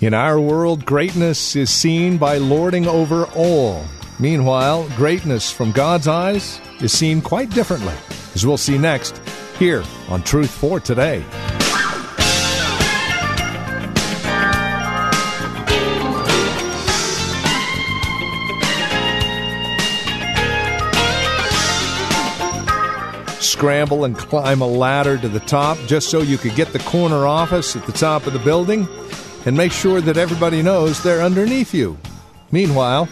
In our world, greatness is seen by lording over all. Meanwhile, greatness from God's eyes is seen quite differently, as we'll see next here on Truth for Today. Scramble and climb a ladder to the top just so you could get the corner office at the top of the building and make sure that everybody knows they're underneath you. Meanwhile,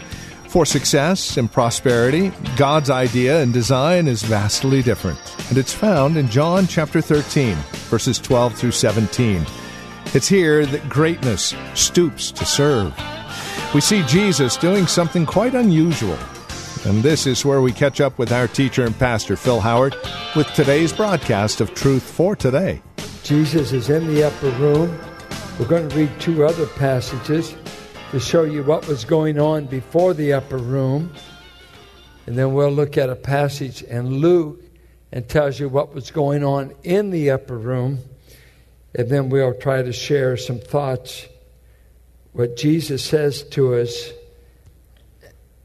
for success and prosperity, God's idea and design is vastly different, and it's found in John chapter 13, verses 12 through 17. It's here that greatness stoops to serve. We see Jesus doing something quite unusual, and this is where we catch up with our teacher and pastor, Phil Howard, with today's broadcast of Truth for Today. Jesus is in the upper room. We're going to read two other passages to show you what was going on before the upper room. And then we'll look at a passage in Luke and tells you what was going on in the upper room. And then we'll try to share some thoughts, what Jesus says to us,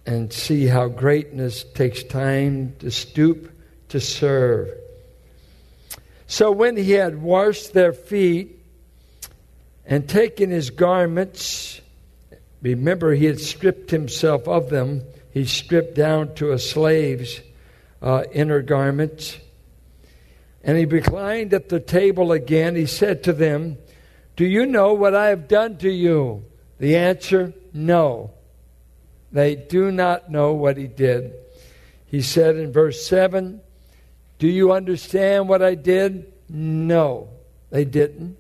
and see how greatness takes time to stoop to serve. So when he had washed their feet and taking his garments, remember he had stripped himself of them, he stripped down to a slave's uh, inner garments. And he reclined at the table again. He said to them, Do you know what I have done to you? The answer, no. They do not know what he did. He said in verse 7, Do you understand what I did? No, they didn't.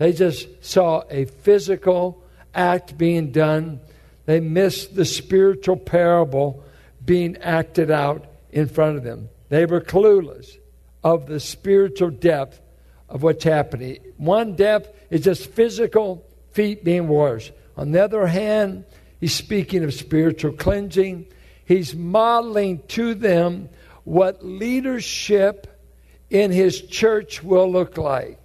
They just saw a physical act being done. They missed the spiritual parable being acted out in front of them. They were clueless of the spiritual depth of what's happening. One depth is just physical feet being washed. On the other hand, he's speaking of spiritual cleansing. He's modeling to them what leadership in his church will look like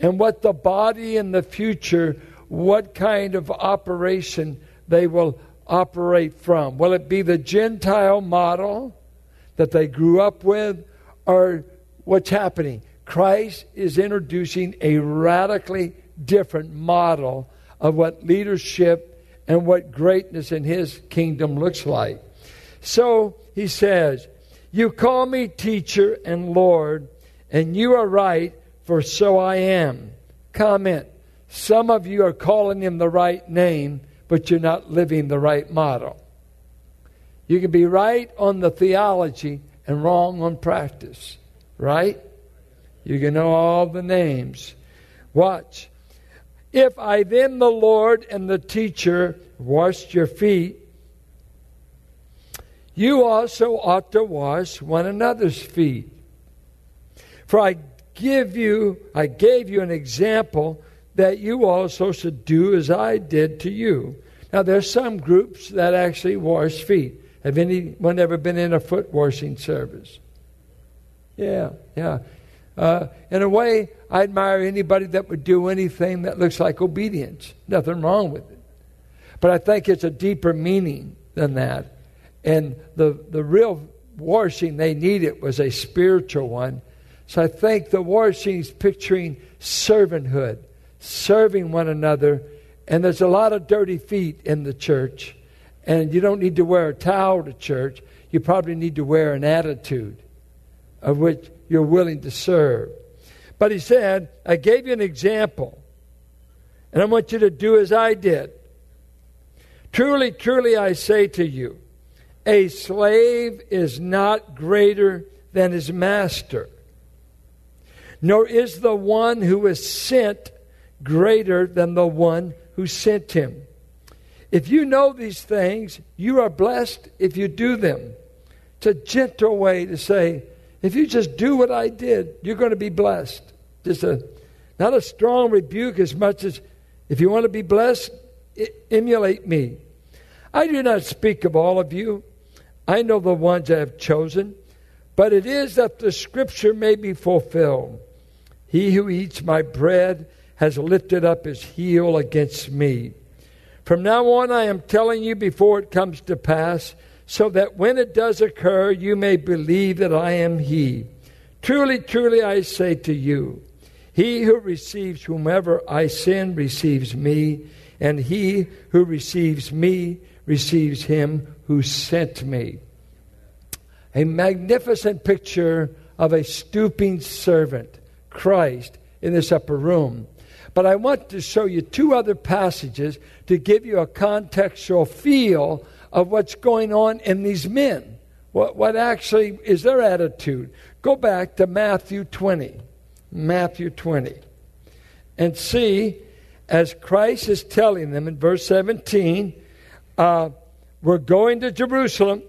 and what the body in the future, what kind of operation they will operate from. Will it be the Gentile model that they grew up with, or what's happening? Christ is introducing a radically different model of what leadership and what greatness in his kingdom looks like. So he says, You call me teacher and Lord, and you are right, for so I am. Comment. Some of you are calling him the right name, but you're not living the right model. You can be right on the theology and wrong on practice, right? You can know all the names. Watch. If I then, the Lord and the teacher, washed your feet, you also ought to wash one another's feet. For I give you, I gave you an example that you also should do as I did to you. Now, there's some groups that actually wash feet. Have anyone ever been in a foot washing service? Yeah, yeah. Uh, in a way, I admire anybody that would do anything that looks like obedience. Nothing wrong with it. But I think it's a deeper meaning than that. And the, the real washing they needed was a spiritual one. So I think the washing is picturing servanthood, serving one another. And there's a lot of dirty feet in the church. And you don't need to wear a towel to church. You probably need to wear an attitude of which you're willing to serve. But he said, I gave you an example, and I want you to do as I did. Truly, truly, I say to you, a slave is not greater than his master, nor is the one who is sent greater than the one who sent him. If you know these things, you are blessed if you do them. It's a gentle way to say, if you just do what I did, you're going to be blessed. Just a not a strong rebuke as much as if you want to be blessed, emulate me. I do not speak of all of you. I know the ones I have chosen, but it is that the scripture may be fulfilled. He who eats my bread has lifted up his heel against me. From now on, I am telling you before it comes to pass, so that when it does occur, you may believe that I am He. Truly, truly, I say to you, he who receives whomever I send receives me, and he who receives me receives him who sent me. A magnificent picture of a stooping servant, Christ, in this upper room. But I want to show you two other passages to give you a contextual feel of what's going on in these men. What, what actually is their attitude? Go back to Matthew 20. Matthew 20. And see, as Christ is telling them in verse 17, uh, we're going to Jerusalem,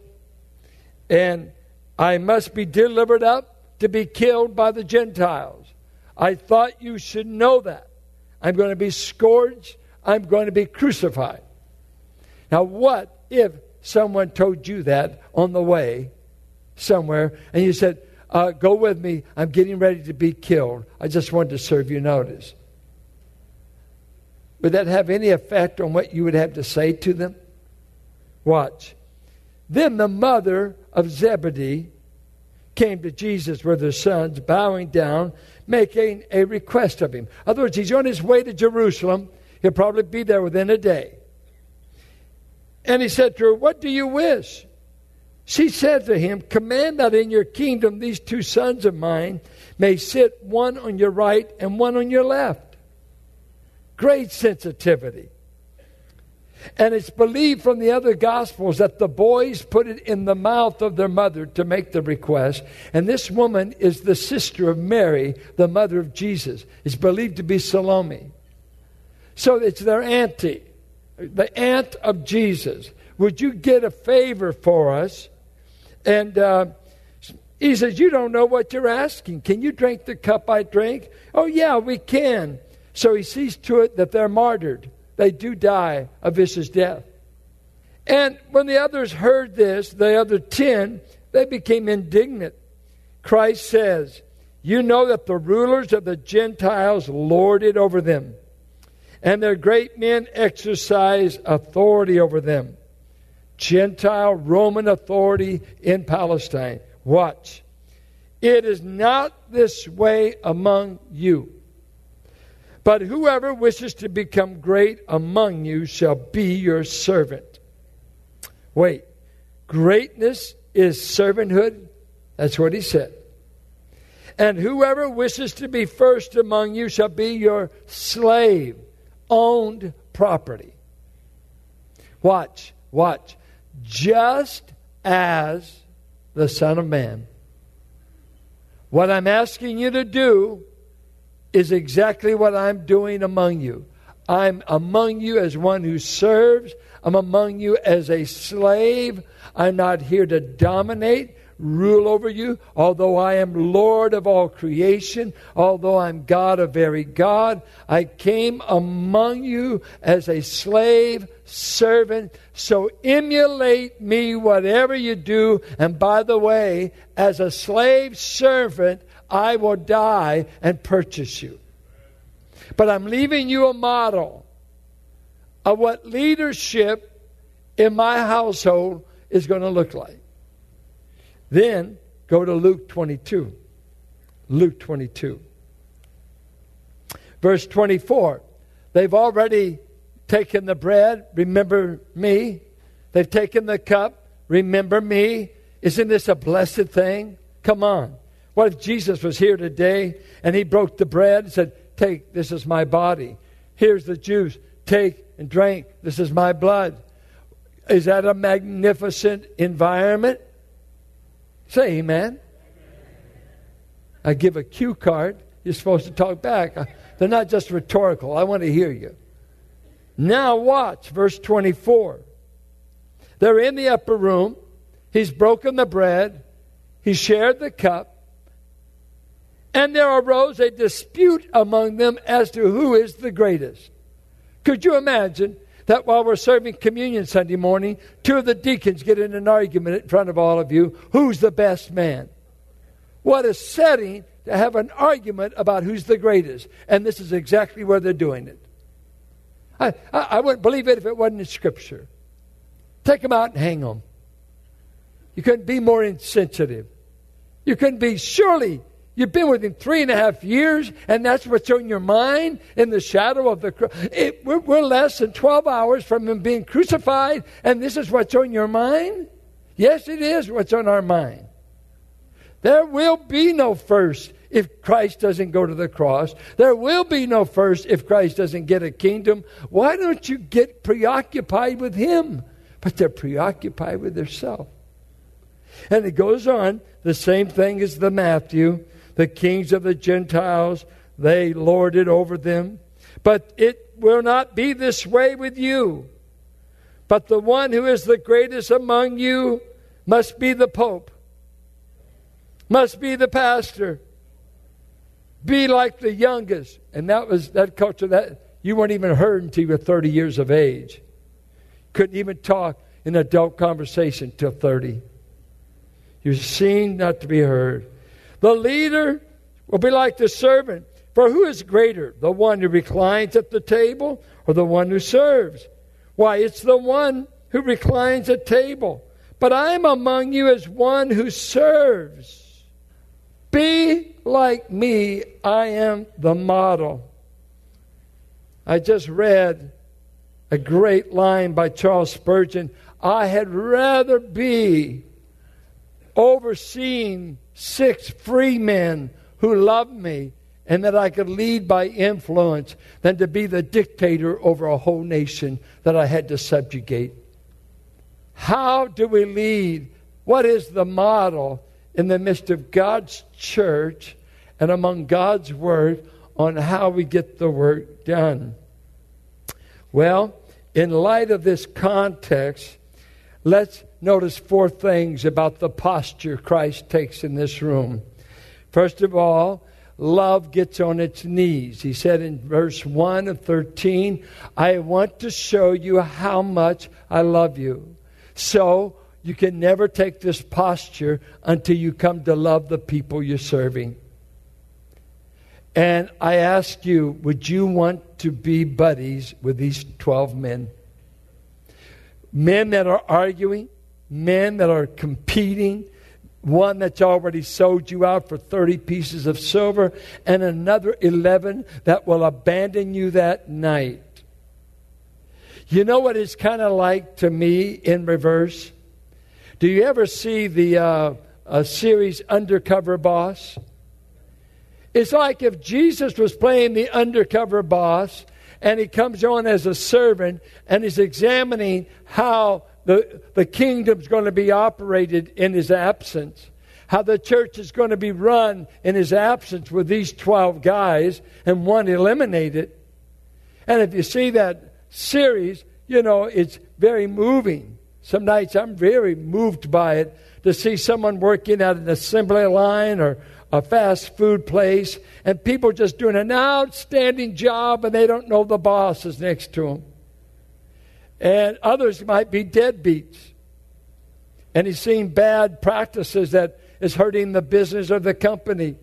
and I must be delivered up to be killed by the Gentiles. I thought you should know that. I'm going to be scourged, I'm going to be crucified. Now, what if someone told you that on the way somewhere, and you said, uh, Go with me. I'm getting ready to be killed. I just wanted to serve you notice. Would that have any effect on what you would have to say to them? Watch. Then the mother of Zebedee came to Jesus with her sons, bowing down, making a request of him. In other words, he's on his way to Jerusalem. He'll probably be there within a day. And he said to her, What do you wish? She said to him, Command that in your kingdom these two sons of mine may sit one on your right and one on your left. Great sensitivity. And it's believed from the other Gospels that the boys put it in the mouth of their mother to make the request. And this woman is the sister of Mary, the mother of Jesus. It's believed to be Salome. So it's their auntie, the aunt of Jesus. Would you get a favor for us? And uh, he says, You don't know what you're asking. Can you drink the cup I drink? Oh, yeah, we can. So he sees to it that they're martyred. They do die a vicious death. And when the others heard this, the other ten, they became indignant. Christ says, You know that the rulers of the Gentiles lord it over them, and their great men exercise authority over them. Gentile Roman authority in Palestine. Watch. It is not this way among you. But whoever wishes to become great among you shall be your servant. Wait, greatness is servanthood? That's what he said. And whoever wishes to be first among you shall be your slave, owned property. Watch, watch just as the Son of Man. What I'm asking you to do is exactly what I'm doing among you. I'm among you as one who serves. I'm among you as a slave. I'm not here to dominate rule over you, although I am Lord of all creation, although I'm God of very God. I came among you as a slave servant. So emulate me, whatever you do. And by the way, as a slave servant, I will die and purchase you. But I'm leaving you a model of what leadership in my household is going to look like. Then go to Luke 22. Luke 22. Verse 24. They've already taken the bread, remember me. They've taken the cup, remember me. Isn't this a blessed thing? Come on. What if Jesus was here today and he broke the bread and said, Take, this is my body. Here's the juice. Take and drink. This is my blood. Is that a magnificent environment? Say amen. I give a cue card. you're supposed to talk back. They're not just rhetorical. I want to hear you. Now, watch verse 24. They're in the upper room. He's broken the bread, he shared the cup. And there arose a dispute among them as to who is the greatest. Could you imagine that while we're serving communion Sunday morning, two of the deacons get in an argument in front of all of you who's the best man? What a setting to have an argument about who's the greatest. And this is exactly where they're doing it. I, I, I wouldn't believe it if it wasn't in Scripture. Take them out and hang them. You couldn't be more insensitive. You couldn't be, surely, you've been with him three and a half years, and that's what's on your mind in the shadow of the cross. We're, we're less than 12 hours from him being crucified, and this is what's on your mind? Yes, it is what's on our mind. There will be no first if Christ doesn't go to the cross. There will be no first if Christ doesn't get a kingdom. Why don't you get preoccupied with Him? But they're preoccupied with themselves. And it goes on, the same thing as the Matthew. The kings of the Gentiles, they lord it over them. But it will not be this way with you. But the one who is the greatest among you must be the Pope, must be the pastor, be like the youngest. And that was that culture that you weren't even heard until you were 30 years of age. Couldn't even talk in adult conversation till 30. You're seen not to be heard. The leader will be like the servant. For who is greater, the one who reclines at the table or the one who serves? Why, it's the one who reclines at table. But I am among you as one who serves. Be like me, I am the model. I just read a great line by Charles Spurgeon I had rather be overseeing six free men who loved me and that I could lead by influence than to be the dictator over a whole nation that I had to subjugate. How do we lead? What is the model in the midst of God's church and among God's word on how we get the work done? Well, in light of this context, let's notice four things about the posture Christ takes in this room. First of all, love gets on its knees. He said in verse 1 of 13, I want to show you how much I love you. So you can never take this posture until you come to love the people you're serving. And I ask you, would you want to be buddies with these 12 men? Men that are arguing, men that are competing, one that's already sold you out for 30 pieces of silver, and another 11 that will abandon you that night. You know what it's kind of like to me in reverse? Do you ever see the uh, series Undercover Boss? It's like if Jesus was playing the undercover boss and he comes on as a servant and he's examining how the, the kingdom's going to be operated in his absence, how the church is going to be run in his absence with these 12 guys and one eliminated. And if you see that series, you know, it's very moving. Some nights I'm very moved by it to see someone working at an assembly line or a fast food place, and people just doing an outstanding job, and they don't know the boss is next to them. And others might be deadbeats. And he's seeing bad practices that is hurting the business of the company.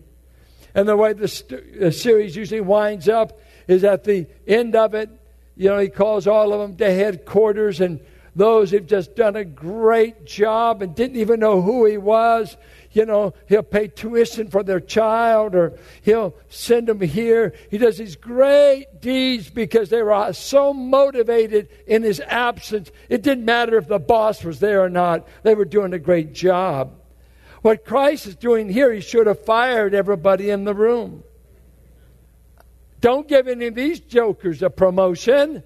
And the way the, st- the series usually winds up is at the end of it, you know, he calls all of them to headquarters and those who've just done a great job and didn't even know who he was you know, he'll pay tuition for their child or he'll send them here. He does these great deeds because they were so motivated in his absence. It didn't matter if the boss was there or not, they were doing a great job. What Christ is doing here, he should have fired everybody in the room. Don't give any of these jokers a promotion.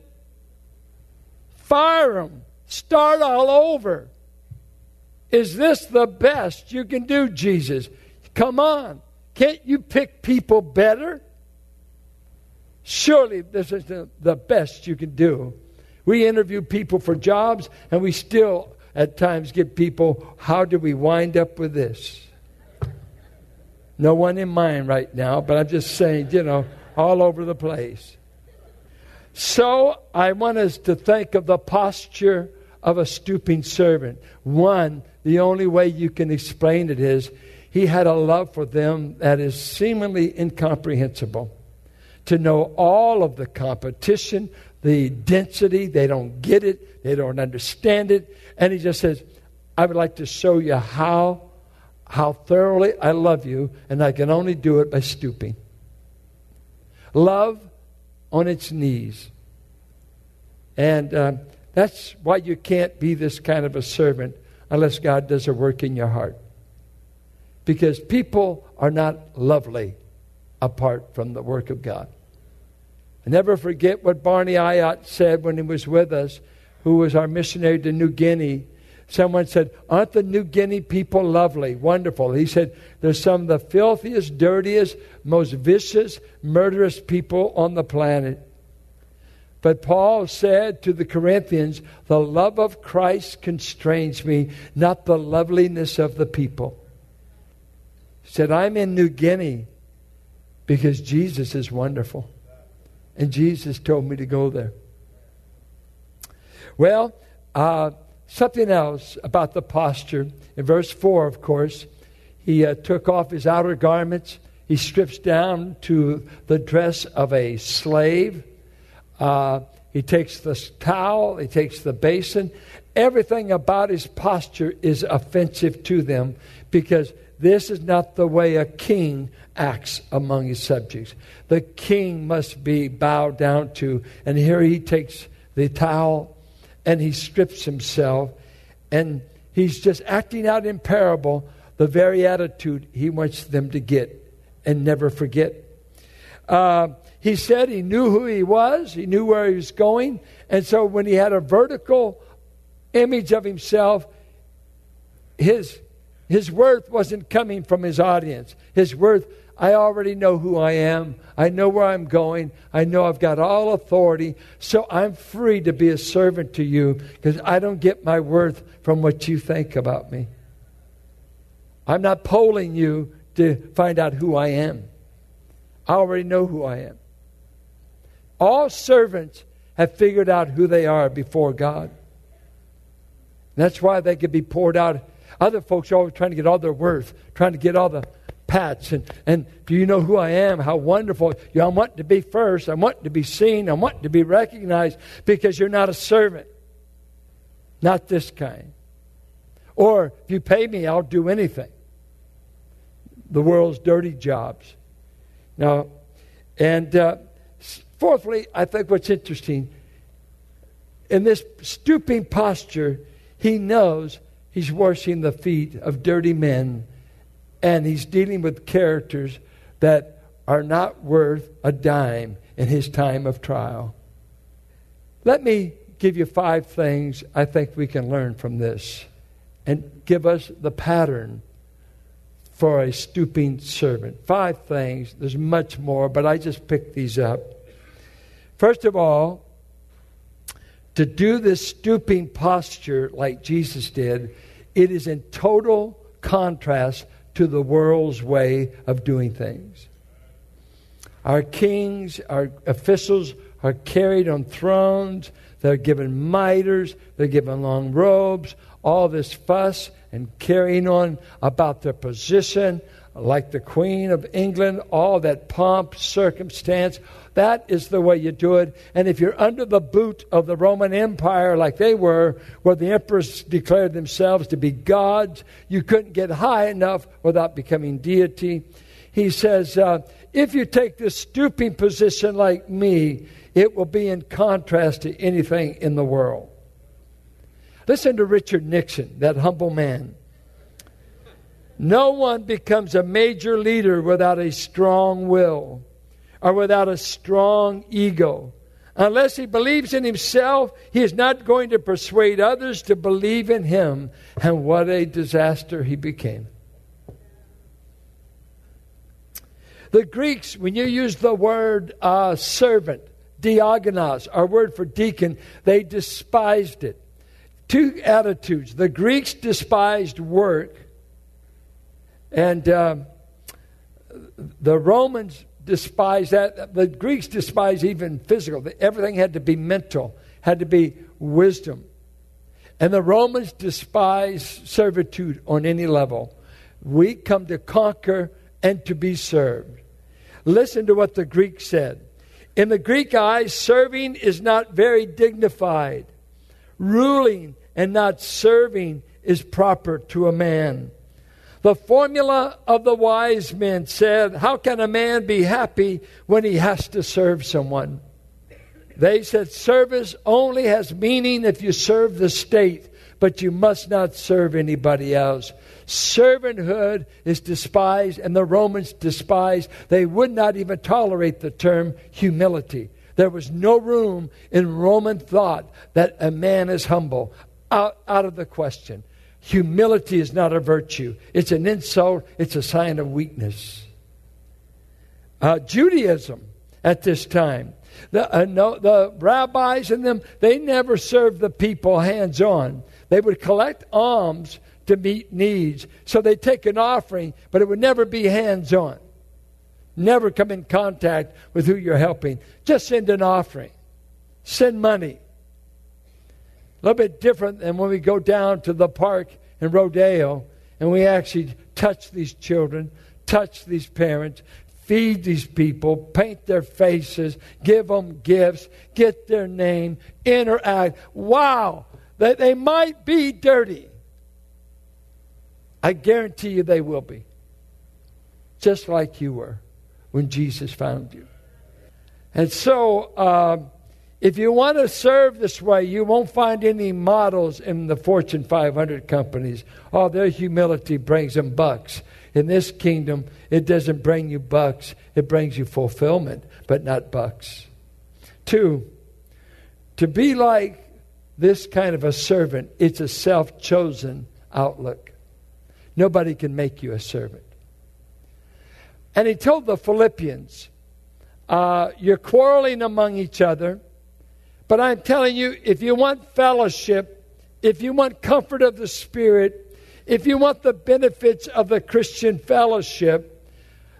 Fire them. Start all over. Is this the best you can do, Jesus? Come on. Can't you pick people better? Surely this is the, the best you can do. We interview people for jobs, and we still at times get people, how do we wind up with this? No one in mind right now, but I'm just saying, you know, all over the place. So I want us to think of the posture of a stooping servant. One, the only way you can explain it is he had a love for them that is seemingly incomprehensible. To know all of the competition, the density, they don't get it, they don't understand it. And he just says, I would like to show you how, how thoroughly I love you, and I can only do it by stooping. Love on its knees. And uh, that's why you can't be this kind of a servant unless God does a work in your heart. Because people are not lovely apart from the work of God. I never forget what Barney Ayotte said when he was with us, who was our missionary to New Guinea. Someone said, Aren't the New Guinea people lovely, wonderful? He said, They're some of the filthiest, dirtiest, most vicious, murderous people on the planet. But Paul said to the Corinthians, The love of Christ constrains me, not the loveliness of the people. He said, I'm in New Guinea because Jesus is wonderful. And Jesus told me to go there. Well, uh, something else about the posture. In verse 4, of course, he uh, took off his outer garments. He strips down to the dress of a slave. Uh, he takes the towel, he takes the basin. Everything about his posture is offensive to them because this is not the way a king acts among his subjects. The king must be bowed down to. And here he takes the towel and he strips himself and he's just acting out in parable the very attitude he wants them to get and never forget. Uh, he said he knew who he was, he knew where he was going, and so when he had a vertical image of himself, his, his worth wasn't coming from his audience. His worth, I already know who I am. I know where I'm going. I know I've got all authority. So I'm free to be a servant to you because I don't get my worth from what you think about me. I'm not polling you to find out who I am. I already know who I am. All servants have figured out who they are before God. That's why they could be poured out. Other folks are always trying to get all their worth, trying to get all the pats. And, and do you know who I am? How wonderful. You know, I want to be first. I want to be seen. I want to be recognized because you're not a servant. Not this kind. Or if you pay me, I'll do anything. The world's dirty jobs. Now, and uh, Fourthly, I think what's interesting in this stooping posture, he knows he's washing the feet of dirty men and he's dealing with characters that are not worth a dime in his time of trial. Let me give you five things I think we can learn from this and give us the pattern for a stooping servant. Five things. There's much more, but I just picked these up. First of all, to do this stooping posture like Jesus did, it is in total contrast to the world's way of doing things. Our kings, our officials are carried on thrones. They're given mitres. They're given long robes. All this fuss and carrying on about their position, like the Queen of England, all that pomp, circumstance, that is the way you do it. And if you're under the boot of the Roman Empire like they were, where the emperors declared themselves to be gods, you couldn't get high enough without becoming deity. He says, uh, if you take this stooping position like me, it will be in contrast to anything in the world. Listen to Richard Nixon, that humble man. No one becomes a major leader without a strong will or without a strong ego. Unless he believes in himself, he is not going to persuade others to believe in him. And what a disaster he became. The Greeks, when you use the word uh, servant, diakonos, our word for deacon, they despised it. Two attitudes. The Greeks despised work, and uh, the Romans despised that. The Greeks despised even physical. Everything had to be mental, had to be wisdom. And the Romans despised servitude on any level. We come to conquer and to be served. Listen to what the Greek said. In the Greek eyes, serving is not very dignified. Ruling and not serving is proper to a man. The formula of the wise men said, How can a man be happy when he has to serve someone? They said, Service only has meaning if you serve the state, but you must not serve anybody else. Servanthood is despised, and the Romans despised. They would not even tolerate the term humility. There was no room in Roman thought that a man is humble. Out, out of the question. Humility is not a virtue, it's an insult, it's a sign of weakness. Uh, Judaism at this time, the, uh, no, the rabbis and them, they never served the people hands on. They would collect alms to meet needs. So they take an offering, but it would never be hands on. Never come in contact with who you're helping. Just send an offering, send money. A little bit different than when we go down to the park in Rodeo and we actually touch these children, touch these parents, feed these people, paint their faces, give them gifts, get their name, interact. Wow, that they might be dirty. I guarantee you they will be. Just like you were when Jesus found you. And so, uh, if you want to serve this way, you won't find any models in the Fortune 500 companies. Oh, their humility brings them bucks. In this kingdom, it doesn't bring you bucks, it brings you fulfillment, but not bucks. Two, to be like this kind of a servant, it's a self chosen outlook. Nobody can make you a servant. And he told the Philippians, uh, You're quarreling among each other, but I'm telling you, if you want fellowship, if you want comfort of the Spirit, if you want the benefits of the Christian fellowship,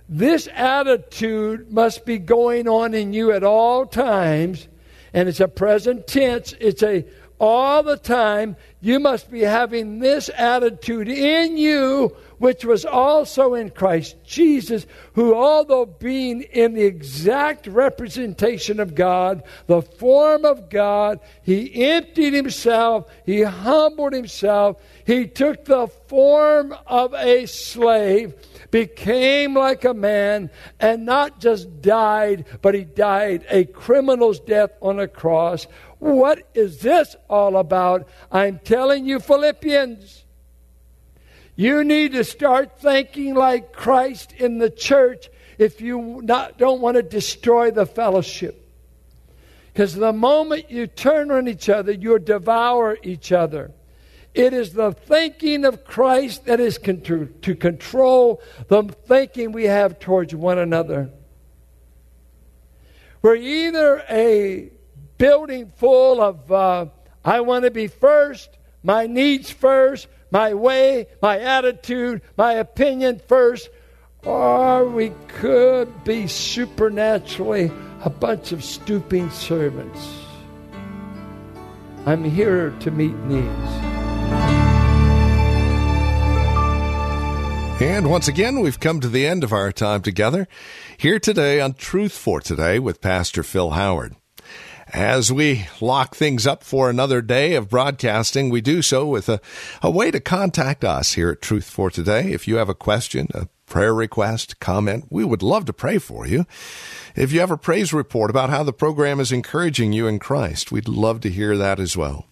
this attitude must be going on in you at all times. And it's a present tense, it's a all the time, you must be having this attitude in you, which was also in Christ Jesus, who, although being in the exact representation of God, the form of God, he emptied himself, he humbled himself, he took the form of a slave became like a man and not just died, but he died a criminal's death on a cross. What is this all about? I'm telling you, Philippians. You need to start thinking like Christ in the church if you not, don't want to destroy the fellowship. Because the moment you turn on each other, you devour each other. It is the thinking of Christ that is con- to control the thinking we have towards one another. We're either a building full of, uh, I want to be first, my needs first, my way, my attitude, my opinion first, or we could be supernaturally a bunch of stooping servants. I'm here to meet needs. And once again, we've come to the end of our time together here today on Truth for Today with Pastor Phil Howard. As we lock things up for another day of broadcasting, we do so with a, a way to contact us here at Truth for Today. If you have a question, a prayer request, comment, we would love to pray for you. If you have a praise report about how the program is encouraging you in Christ, we'd love to hear that as well.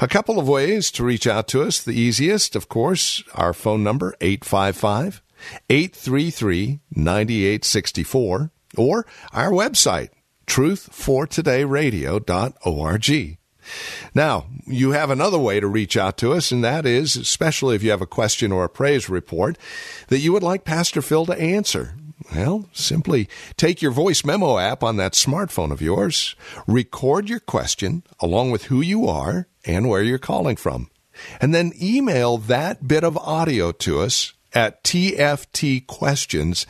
A couple of ways to reach out to us. The easiest, of course, our phone number, 855 833 9864, or our website, truthfortodayradio.org. Now, you have another way to reach out to us, and that is, especially if you have a question or a praise report that you would like Pastor Phil to answer. Well, simply take your voice memo app on that smartphone of yours, record your question along with who you are and where you're calling from, and then email that bit of audio to us at tftquestions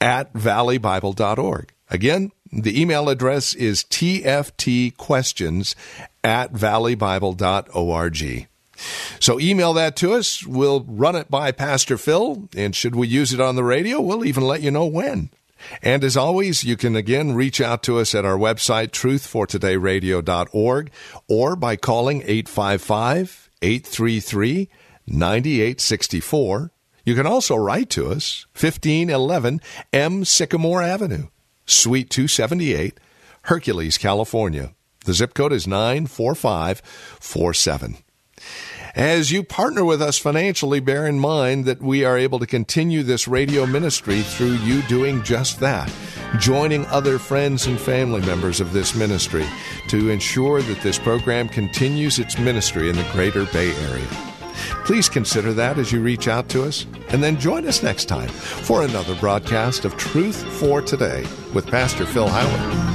at valleybible.org. Again, the email address is tftquestions at valleybible.org. So email that to us. We'll run it by Pastor Phil, and should we use it on the radio, we'll even let you know when. And as always, you can again reach out to us at our website, truthfortodayradio.org, or by calling 855 833 9864. You can also write to us, 1511 M. Sycamore Avenue, Suite 278, Hercules, California. The zip code is 94547. As you partner with us financially, bear in mind that we are able to continue this radio ministry through you doing just that, joining other friends and family members of this ministry to ensure that this program continues its ministry in the greater Bay Area. Please consider that as you reach out to us, and then join us next time for another broadcast of Truth for Today with Pastor Phil Howard.